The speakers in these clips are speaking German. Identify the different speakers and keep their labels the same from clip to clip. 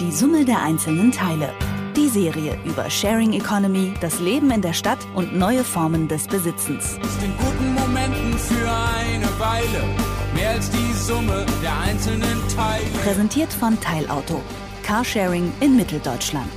Speaker 1: Die Summe der einzelnen Teile. Die Serie über Sharing Economy, das Leben in der Stadt und neue Formen des Besitzens.
Speaker 2: Ist in guten Momenten für eine Weile mehr als die Summe der einzelnen Teile.
Speaker 1: Präsentiert von Teilauto. Carsharing in Mitteldeutschland.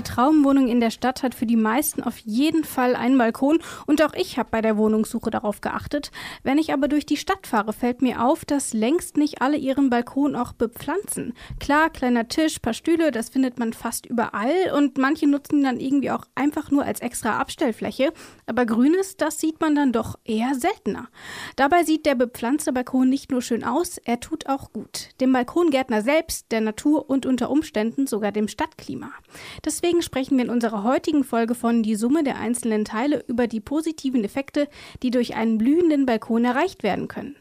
Speaker 3: Die Traumwohnung in der Stadt hat für die meisten auf jeden Fall einen Balkon und auch ich habe bei der Wohnungssuche darauf geachtet. Wenn ich aber durch die Stadt fahre, fällt mir auf, dass längst nicht alle ihren Balkon auch bepflanzen. Klar, kleiner Tisch, paar Stühle, das findet man fast überall und manche nutzen ihn dann irgendwie auch einfach nur als extra Abstellfläche. Aber Grünes, das sieht man dann doch eher seltener. Dabei sieht der bepflanzte Balkon nicht nur schön aus, er tut auch gut. Dem Balkongärtner selbst, der Natur und unter Umständen sogar dem Stadtklima. Das Deswegen sprechen wir in unserer heutigen Folge von die Summe der einzelnen Teile über die positiven Effekte, die durch einen blühenden Balkon erreicht werden können.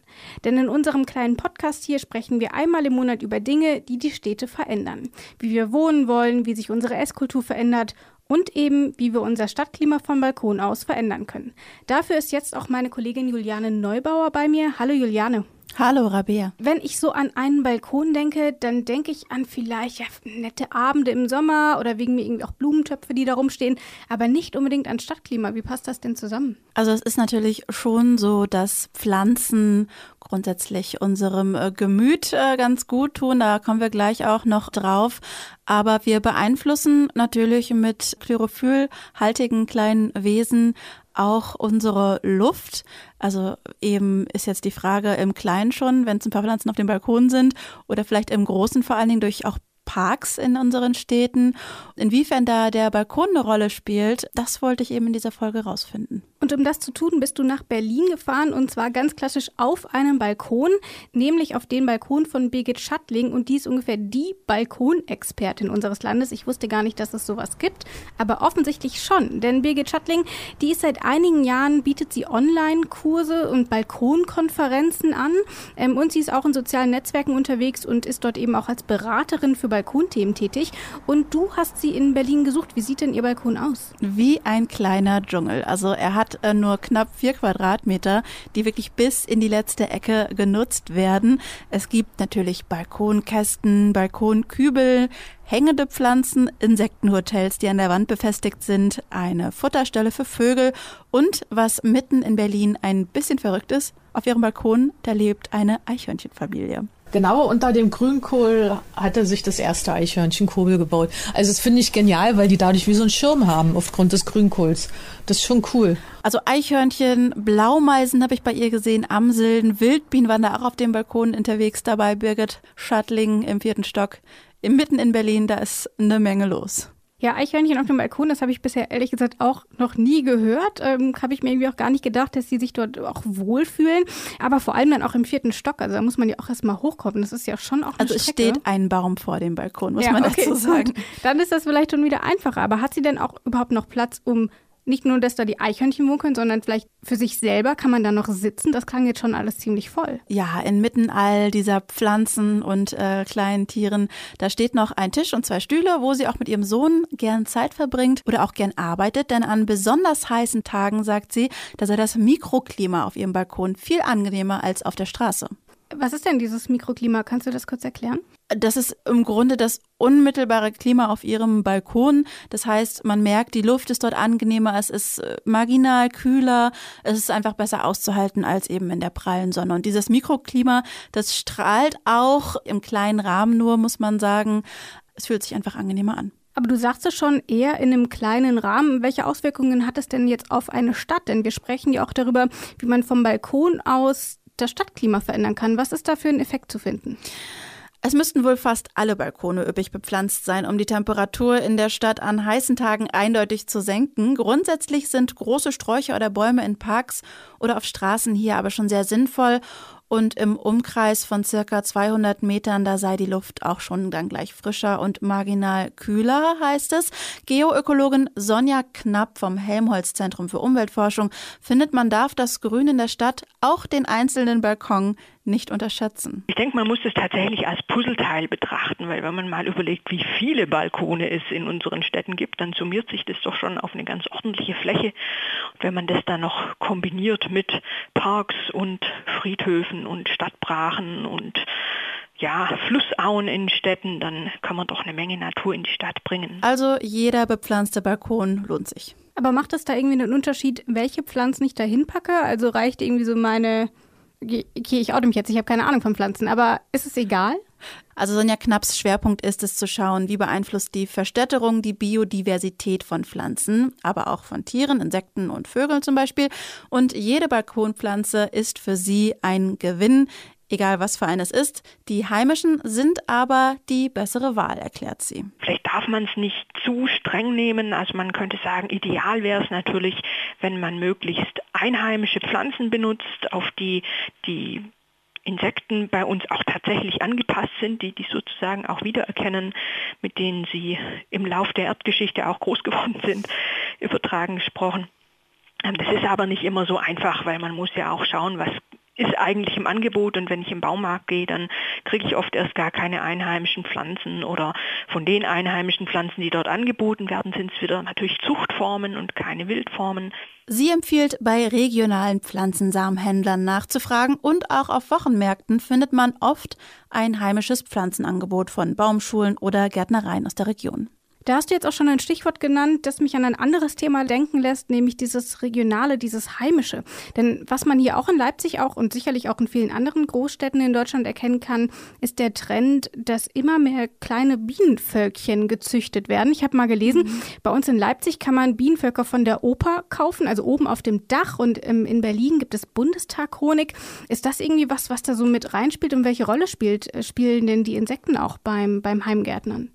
Speaker 3: Denn in unserem kleinen Podcast hier sprechen wir einmal im Monat über Dinge, die die Städte verändern. Wie wir wohnen wollen, wie sich unsere Esskultur verändert und eben, wie wir unser Stadtklima vom Balkon aus verändern können. Dafür ist jetzt auch meine Kollegin Juliane Neubauer bei mir. Hallo Juliane.
Speaker 4: Hallo Rabea.
Speaker 3: Wenn ich so an einen Balkon denke, dann denke ich an vielleicht ja, nette Abende im Sommer oder wegen mir irgendwie auch Blumentöpfe, die da rumstehen, aber nicht unbedingt an Stadtklima. Wie passt das denn zusammen?
Speaker 4: Also es ist natürlich schon so, dass Pflanzen grundsätzlich unserem äh, Gemüt äh, ganz gut tun. Da kommen wir gleich auch noch drauf. Aber wir beeinflussen natürlich mit chlorophyllhaltigen kleinen Wesen auch unsere Luft. Also eben ist jetzt die Frage im Kleinen schon, wenn es ein paar Pflanzen auf dem Balkon sind oder vielleicht im Großen vor allen Dingen durch auch Parks in unseren Städten. Inwiefern da der Balkon eine Rolle spielt, das wollte ich eben in dieser Folge rausfinden.
Speaker 3: Und um das zu tun, bist du nach Berlin gefahren und zwar ganz klassisch auf einem Balkon, nämlich auf den Balkon von Birgit Schattling und die ist ungefähr die Balkonexpertin unseres Landes. Ich wusste gar nicht, dass es sowas gibt, aber offensichtlich schon, denn Birgit Schattling, die ist seit einigen Jahren, bietet sie Online-Kurse und Balkonkonferenzen an ähm, und sie ist auch in sozialen Netzwerken unterwegs und ist dort eben auch als Beraterin für Balkonthemen tätig und du hast sie in Berlin gesucht. Wie sieht denn ihr Balkon aus?
Speaker 4: Wie ein kleiner Dschungel. Also er hat äh, nur knapp vier Quadratmeter, die wirklich bis in die letzte Ecke genutzt werden. Es gibt natürlich Balkonkästen, Balkonkübel, hängende Pflanzen, Insektenhotels, die an der Wand befestigt sind, eine Futterstelle für Vögel und was mitten in Berlin ein bisschen verrückt ist, auf ihrem Balkon, da lebt eine Eichhörnchenfamilie.
Speaker 5: Genau unter dem Grünkohl hatte sich das erste Eichhörnchenkobel gebaut. Also das finde ich genial, weil die dadurch wie so einen Schirm haben aufgrund des Grünkohls. Das ist schon cool.
Speaker 4: Also Eichhörnchen, Blaumeisen habe ich bei ihr gesehen, Amseln, Wildbienen waren da auch auf dem Balkon unterwegs dabei. Birgit Schattling im vierten Stock, mitten in Berlin, da ist eine Menge los.
Speaker 3: Ja, Eichhörnchen auf dem Balkon, das habe ich bisher ehrlich gesagt auch noch nie gehört. Ähm, habe ich mir irgendwie auch gar nicht gedacht, dass sie sich dort auch wohlfühlen. Aber vor allem dann auch im vierten Stock. Also da muss man ja auch erstmal hochkommen. Das ist ja schon auch eine
Speaker 4: Also es
Speaker 3: Strecke.
Speaker 4: steht ein Baum vor dem Balkon, muss
Speaker 3: ja,
Speaker 4: man
Speaker 3: okay,
Speaker 4: dazu sagen.
Speaker 3: Gut. Dann ist das vielleicht schon wieder einfacher. Aber hat sie denn auch überhaupt noch Platz, um nicht nur, dass da die Eichhörnchen können, sondern vielleicht für sich selber kann man da noch sitzen. Das klang jetzt schon alles ziemlich voll.
Speaker 4: Ja, inmitten all dieser Pflanzen und äh, kleinen Tieren, da steht noch ein Tisch und zwei Stühle, wo sie auch mit ihrem Sohn gern Zeit verbringt oder auch gern arbeitet. Denn an besonders heißen Tagen, sagt sie, da sei das Mikroklima auf ihrem Balkon viel angenehmer als auf der Straße.
Speaker 3: Was ist denn dieses Mikroklima? Kannst du das kurz erklären?
Speaker 4: Das ist im Grunde das unmittelbare Klima auf ihrem Balkon. Das heißt, man merkt, die Luft ist dort angenehmer, es ist äh, marginal kühler, es ist einfach besser auszuhalten als eben in der prallen Sonne. Und dieses Mikroklima, das strahlt auch im kleinen Rahmen nur, muss man sagen. Es fühlt sich einfach angenehmer an.
Speaker 3: Aber du sagst es schon eher in einem kleinen Rahmen. Welche Auswirkungen hat es denn jetzt auf eine Stadt? Denn wir sprechen ja auch darüber, wie man vom Balkon aus das Stadtklima verändern kann. Was ist da für ein Effekt zu finden?
Speaker 4: Es müssten wohl fast alle Balkone üppig bepflanzt sein, um die Temperatur in der Stadt an heißen Tagen eindeutig zu senken. Grundsätzlich sind große Sträucher oder Bäume in Parks oder auf Straßen hier aber schon sehr sinnvoll und im Umkreis von circa 200 Metern, da sei die Luft auch schon dann gleich frischer und marginal kühler, heißt es. Geoökologin Sonja Knapp vom Helmholtz Zentrum für Umweltforschung findet, man darf das Grün in der Stadt, auch den einzelnen Balkon, nicht unterschätzen.
Speaker 6: Ich denke, man muss es tatsächlich als Puzzleteil betrachten, weil wenn man mal überlegt, wie viele Balkone es in unseren Städten gibt, dann summiert sich das doch schon auf eine ganz ordentliche Fläche. Und wenn man das dann noch kombiniert mit Parks und Friedhöfen und Stadtbrachen und ja, Flussauen in Städten, dann kann man doch eine Menge Natur in die Stadt bringen.
Speaker 4: Also jeder bepflanzte Balkon lohnt sich.
Speaker 3: Aber macht es da irgendwie einen Unterschied, welche Pflanzen ich da hinpacke? Also reicht irgendwie so meine, okay, ich oute mich jetzt, ich habe keine Ahnung von Pflanzen, aber ist es egal?
Speaker 4: Also Sonja Knapps Schwerpunkt ist es zu schauen, wie beeinflusst die Verstädterung die Biodiversität von Pflanzen, aber auch von Tieren, Insekten und Vögeln zum Beispiel. Und jede Balkonpflanze ist für sie ein Gewinn, egal was für eines ist. Die heimischen sind aber die bessere Wahl, erklärt sie.
Speaker 6: Vielleicht darf man es nicht zu streng nehmen. Also man könnte sagen, ideal wäre es natürlich, wenn man möglichst einheimische Pflanzen benutzt, auf die die Insekten bei uns auch tatsächlich angepasst sind, die die sozusagen auch wiedererkennen, mit denen sie im Lauf der Erdgeschichte auch groß geworden sind, übertragen gesprochen. Das ist aber nicht immer so einfach, weil man muss ja auch schauen, was ist eigentlich im Angebot und wenn ich im Baumarkt gehe, dann kriege ich oft erst gar keine einheimischen Pflanzen oder von den einheimischen Pflanzen, die dort angeboten werden, sind es wieder natürlich Zuchtformen und keine Wildformen.
Speaker 4: Sie empfiehlt, bei regionalen Pflanzensamenhändlern nachzufragen und auch auf Wochenmärkten findet man oft ein heimisches Pflanzenangebot von Baumschulen oder Gärtnereien aus der Region.
Speaker 3: Da hast du jetzt auch schon ein Stichwort genannt, das mich an ein anderes Thema denken lässt, nämlich dieses Regionale, dieses Heimische. Denn was man hier auch in Leipzig auch und sicherlich auch in vielen anderen Großstädten in Deutschland erkennen kann, ist der Trend, dass immer mehr kleine Bienenvölkchen gezüchtet werden. Ich habe mal gelesen, mhm. bei uns in Leipzig kann man Bienenvölker von der Oper kaufen, also oben auf dem Dach und in Berlin gibt es Bundestag-Honig. Ist das irgendwie was, was da so mit reinspielt und welche Rolle spielt, äh, spielen denn die Insekten auch beim, beim Heimgärtnern?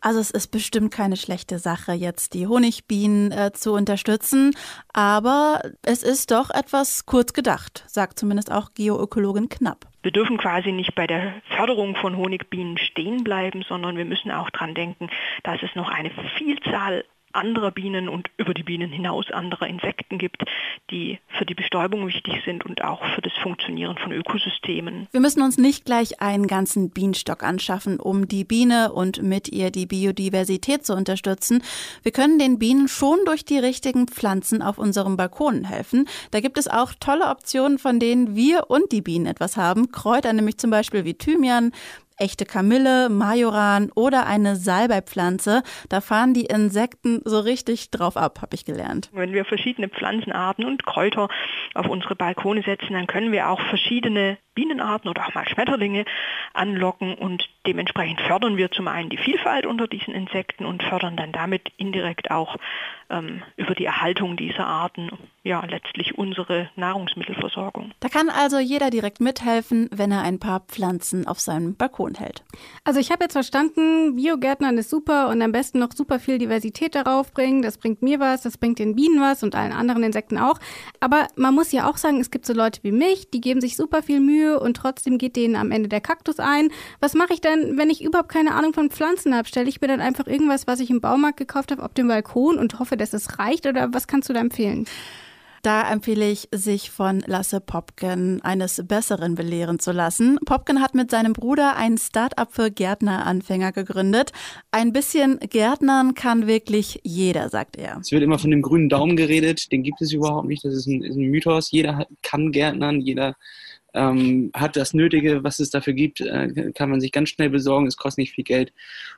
Speaker 4: Also es ist bestimmt keine schlechte Sache, jetzt die Honigbienen äh, zu unterstützen, aber es ist doch etwas kurz gedacht, sagt zumindest auch Geoökologin Knapp.
Speaker 6: Wir dürfen quasi nicht bei der Förderung von Honigbienen stehen bleiben, sondern wir müssen auch daran denken, dass es noch eine Vielzahl anderer Bienen und über die Bienen hinaus anderer Insekten gibt, die für die Bestäubung wichtig sind und auch für das Funktionieren von Ökosystemen.
Speaker 4: Wir müssen uns nicht gleich einen ganzen Bienenstock anschaffen, um die Biene und mit ihr die Biodiversität zu unterstützen. Wir können den Bienen schon durch die richtigen Pflanzen auf unserem Balkon helfen. Da gibt es auch tolle Optionen, von denen wir und die Bienen etwas haben. Kräuter nämlich zum Beispiel wie Thymian, echte Kamille, Majoran oder eine Salbeipflanze. Da fahren die Insekten so richtig drauf ab, habe ich gelernt.
Speaker 6: Wenn wir verschiedene Pflanzenarten und Kräuter auf unsere Balkone setzen, dann können wir auch verschiedene Bienenarten oder auch mal Schmetterlinge anlocken und dementsprechend fördern wir zum einen die Vielfalt unter diesen Insekten und fördern dann damit indirekt auch ähm, über die Erhaltung dieser Arten ja letztlich unsere Nahrungsmittelversorgung.
Speaker 4: Da kann also jeder direkt mithelfen, wenn er ein paar Pflanzen auf seinem Balkon hält.
Speaker 3: Also ich habe jetzt verstanden, Biogärtnern ist super und am besten noch super viel Diversität darauf bringen. Das bringt mir was, das bringt den Bienen was und allen anderen Insekten auch. Aber man muss ja auch sagen, es gibt so Leute wie mich, die geben sich super viel Mühe Mühe und trotzdem geht denen am Ende der Kaktus ein. Was mache ich denn, wenn ich überhaupt keine Ahnung von Pflanzen habe? Stelle ich mir dann einfach irgendwas, was ich im Baumarkt gekauft habe, auf dem Balkon und hoffe, dass es reicht? Oder was kannst du da empfehlen?
Speaker 4: Da empfehle ich, sich von Lasse Popken eines Besseren belehren zu lassen. Popken hat mit seinem Bruder ein Start-up für Gärtneranfänger gegründet. Ein bisschen Gärtnern kann wirklich jeder, sagt er.
Speaker 7: Es wird immer von dem grünen Daumen geredet. Den gibt es überhaupt nicht. Das ist ein, ist ein Mythos. Jeder kann Gärtnern. Jeder ähm, hat das Nötige, was es dafür gibt, äh, kann man sich ganz schnell besorgen, es kostet nicht viel Geld.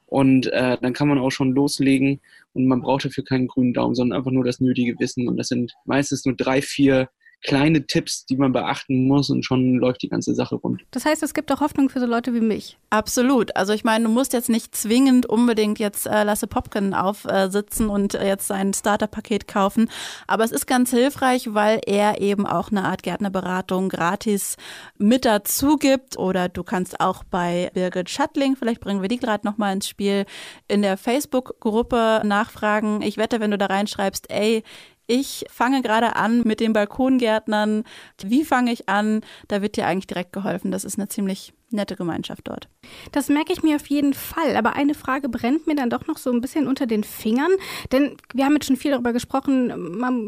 Speaker 7: Und äh, dann kann man auch schon loslegen und man braucht dafür keinen grünen Daumen, sondern einfach nur das nötige Wissen. Und das sind meistens nur drei, vier kleine Tipps, die man beachten muss und schon läuft die ganze Sache rund.
Speaker 3: Das heißt, es gibt auch Hoffnung für so Leute wie mich.
Speaker 4: Absolut. Also ich meine, du musst jetzt nicht zwingend unbedingt jetzt äh, Lasse Popken aufsitzen äh, und äh, jetzt sein Starterpaket kaufen, aber es ist ganz hilfreich, weil er eben auch eine Art Gärtnerberatung gratis mit dazu gibt oder du kannst auch bei Birgit Schattling, vielleicht bringen wir die gerade noch mal ins Spiel, in der Facebook-Gruppe nachfragen. Ich wette, wenn du da reinschreibst, ey, ich fange gerade an mit den Balkongärtnern. Wie fange ich an? Da wird dir eigentlich direkt geholfen. Das ist eine ziemlich nette Gemeinschaft dort.
Speaker 3: Das merke ich mir auf jeden Fall. Aber eine Frage brennt mir dann doch noch so ein bisschen unter den Fingern. Denn wir haben jetzt schon viel darüber gesprochen,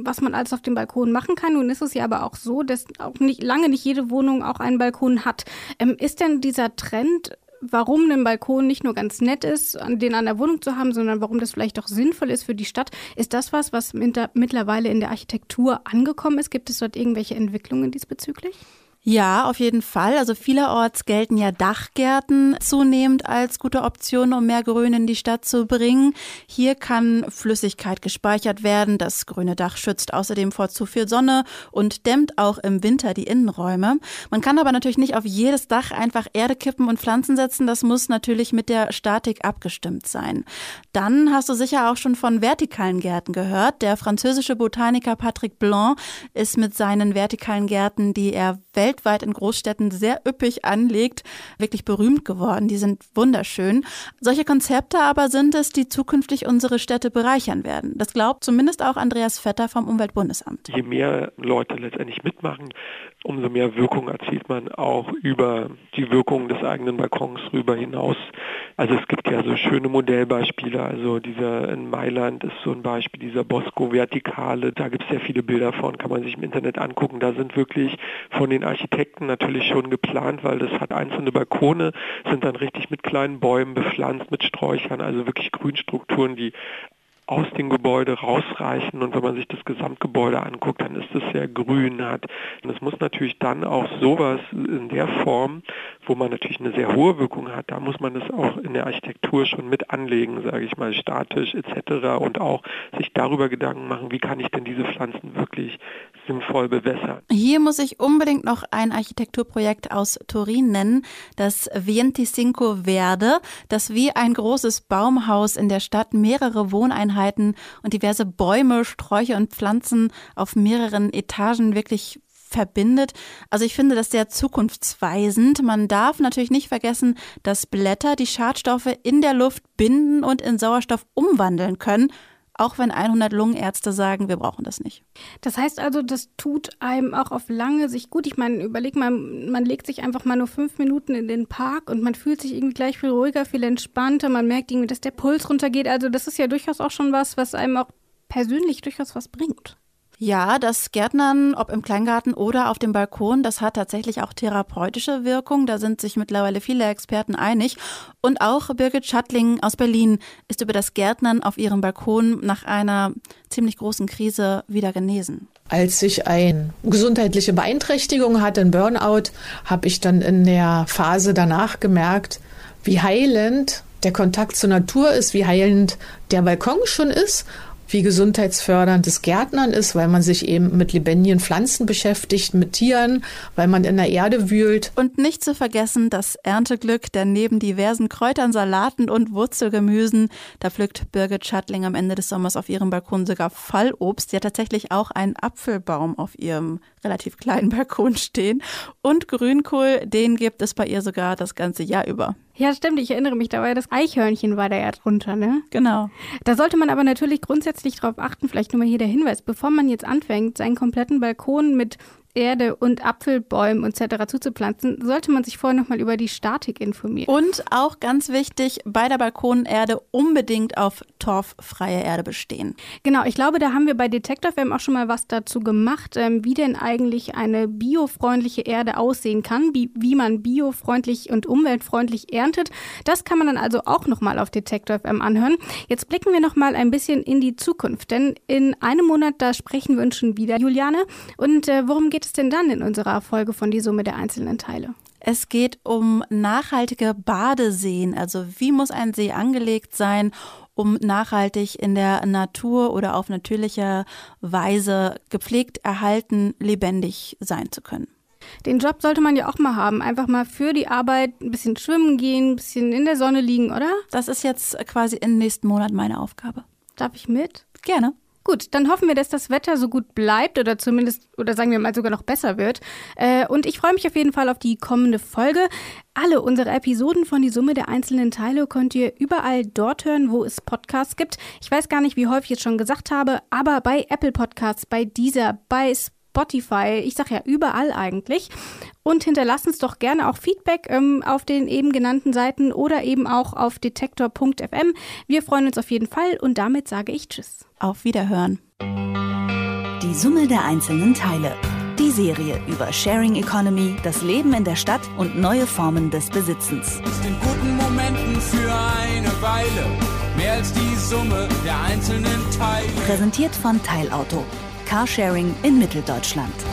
Speaker 3: was man alles auf dem Balkon machen kann. Nun ist es ja aber auch so, dass auch nicht, lange nicht jede Wohnung auch einen Balkon hat. Ähm, ist denn dieser Trend warum ein Balkon nicht nur ganz nett ist, den an der Wohnung zu haben, sondern warum das vielleicht auch sinnvoll ist für die Stadt. Ist das was, was mittlerweile in der Architektur angekommen ist? Gibt es dort irgendwelche Entwicklungen diesbezüglich?
Speaker 4: Ja, auf jeden Fall. Also vielerorts gelten ja Dachgärten zunehmend als gute Option, um mehr Grün in die Stadt zu bringen. Hier kann Flüssigkeit gespeichert werden. Das grüne Dach schützt außerdem vor zu viel Sonne und dämmt auch im Winter die Innenräume. Man kann aber natürlich nicht auf jedes Dach einfach Erde kippen und Pflanzen setzen. Das muss natürlich mit der Statik abgestimmt sein. Dann hast du sicher auch schon von vertikalen Gärten gehört. Der französische Botaniker Patrick Blanc ist mit seinen vertikalen Gärten, die er weltweit in Großstädten sehr üppig anlegt, wirklich berühmt geworden. Die sind wunderschön. Solche Konzepte aber sind es, die zukünftig unsere Städte bereichern werden. Das glaubt zumindest auch Andreas Vetter vom Umweltbundesamt.
Speaker 8: Je mehr Leute letztendlich mitmachen, umso mehr Wirkung erzielt man auch über die Wirkung des eigenen Balkons rüber hinaus. Also es gibt ja so schöne Modellbeispiele, also dieser in Mailand ist so ein Beispiel, dieser Bosco Vertikale, da gibt es sehr viele Bilder von, kann man sich im Internet angucken. Da sind wirklich von den Architekten natürlich schon geplant, weil das hat einzelne Balkone, sind dann richtig mit kleinen Bäumen bepflanzt, mit Sträuchern, also wirklich Grünstrukturen, die aus dem Gebäude rausreichen und wenn man sich das Gesamtgebäude anguckt, dann ist es sehr grün hat. Und es muss natürlich dann auch sowas in der Form, wo man natürlich eine sehr hohe Wirkung hat, da muss man es auch in der Architektur schon mit anlegen, sage ich mal, statisch etc. und auch sich darüber Gedanken machen, wie kann ich denn diese Pflanzen wirklich sinnvoll bewässern.
Speaker 4: Hier muss ich unbedingt noch ein Architekturprojekt aus Turin nennen, das Vienticinco Verde, das wie ein großes Baumhaus in der Stadt mehrere Wohneinheiten und diverse Bäume, Sträucher und Pflanzen auf mehreren Etagen wirklich verbindet. Also ich finde das sehr zukunftsweisend. Man darf natürlich nicht vergessen, dass Blätter die Schadstoffe in der Luft binden und in Sauerstoff umwandeln können auch wenn 100 Lungenärzte sagen, wir brauchen das nicht.
Speaker 3: Das heißt also, das tut einem auch auf lange Sicht gut. Ich meine, überleg mal, man legt sich einfach mal nur fünf Minuten in den Park und man fühlt sich irgendwie gleich viel ruhiger, viel entspannter. Man merkt irgendwie, dass der Puls runtergeht. Also das ist ja durchaus auch schon was, was einem auch persönlich durchaus was bringt.
Speaker 4: Ja, das Gärtnern, ob im Kleingarten oder auf dem Balkon, das hat tatsächlich auch therapeutische Wirkung. Da sind sich mittlerweile viele Experten einig. Und auch Birgit Schattling aus Berlin ist über das Gärtnern auf ihrem Balkon nach einer ziemlich großen Krise wieder genesen.
Speaker 5: Als ich eine gesundheitliche Beeinträchtigung hatte, ein Burnout, habe ich dann in der Phase danach gemerkt, wie heilend der Kontakt zur Natur ist, wie heilend der Balkon schon ist wie gesundheitsförderndes Gärtnern ist, weil man sich eben mit lebendigen Pflanzen beschäftigt, mit Tieren, weil man in der Erde wühlt.
Speaker 4: Und nicht zu vergessen das Ernteglück, denn neben diversen Kräutern, Salaten und Wurzelgemüsen, da pflückt Birgit Schattling am Ende des Sommers auf ihrem Balkon sogar Fallobst. Sie hat tatsächlich auch einen Apfelbaum auf ihrem relativ kleinen Balkon stehen. Und Grünkohl, den gibt es bei ihr sogar das ganze Jahr über.
Speaker 3: Ja, stimmt. Ich erinnere mich, da war ja das Eichhörnchen war da ja drunter, ne?
Speaker 4: Genau.
Speaker 3: Da sollte man aber natürlich grundsätzlich darauf achten, vielleicht nur mal hier der Hinweis, bevor man jetzt anfängt, seinen kompletten Balkon mit Erde und Apfelbäumen etc. zuzupflanzen, sollte man sich vorher nochmal über die Statik informieren.
Speaker 4: Und auch ganz wichtig, bei der Balkonerde unbedingt auf torffreie Erde bestehen.
Speaker 3: Genau, ich glaube, da haben wir bei Detektor FM auch schon mal was dazu gemacht, ähm, wie denn eigentlich eine biofreundliche Erde aussehen kann, wie, wie man biofreundlich und umweltfreundlich erntet. Das kann man dann also auch nochmal auf Detektor FM anhören. Jetzt blicken wir nochmal ein bisschen in die Zukunft, denn in einem Monat, da sprechen wir uns schon wieder, Juliane. Und äh, worum geht es denn dann in unserer Folge von die Summe der einzelnen Teile?
Speaker 4: Es geht um nachhaltige Badeseen. Also wie muss ein See angelegt sein, um nachhaltig in der Natur oder auf natürliche Weise gepflegt, erhalten, lebendig sein zu können.
Speaker 3: Den Job sollte man ja auch mal haben. Einfach mal für die Arbeit ein bisschen schwimmen gehen, ein bisschen in der Sonne liegen, oder?
Speaker 4: Das ist jetzt quasi im nächsten Monat meine Aufgabe.
Speaker 3: Darf ich mit?
Speaker 4: Gerne.
Speaker 3: Gut, dann hoffen wir, dass das Wetter so gut bleibt oder zumindest, oder sagen wir mal sogar noch besser wird. Äh, und ich freue mich auf jeden Fall auf die kommende Folge. Alle unsere Episoden von Die Summe der einzelnen Teile könnt ihr überall dort hören, wo es Podcasts gibt. Ich weiß gar nicht, wie häufig ich es schon gesagt habe, aber bei Apple Podcasts, bei dieser, bei Spotify, Spotify, ich sage ja überall eigentlich. Und hinterlasst uns doch gerne auch Feedback ähm, auf den eben genannten Seiten oder eben auch auf detektor.fm. Wir freuen uns auf jeden Fall und damit sage ich Tschüss.
Speaker 4: Auf Wiederhören.
Speaker 1: Die Summe der einzelnen Teile. Die Serie über Sharing Economy, das Leben in der Stadt und neue Formen des Besitzens.
Speaker 2: Ist in guten Momenten für eine Weile mehr als die Summe der einzelnen Teile.
Speaker 1: Präsentiert von Teilauto. Carsharing in Mitteldeutschland.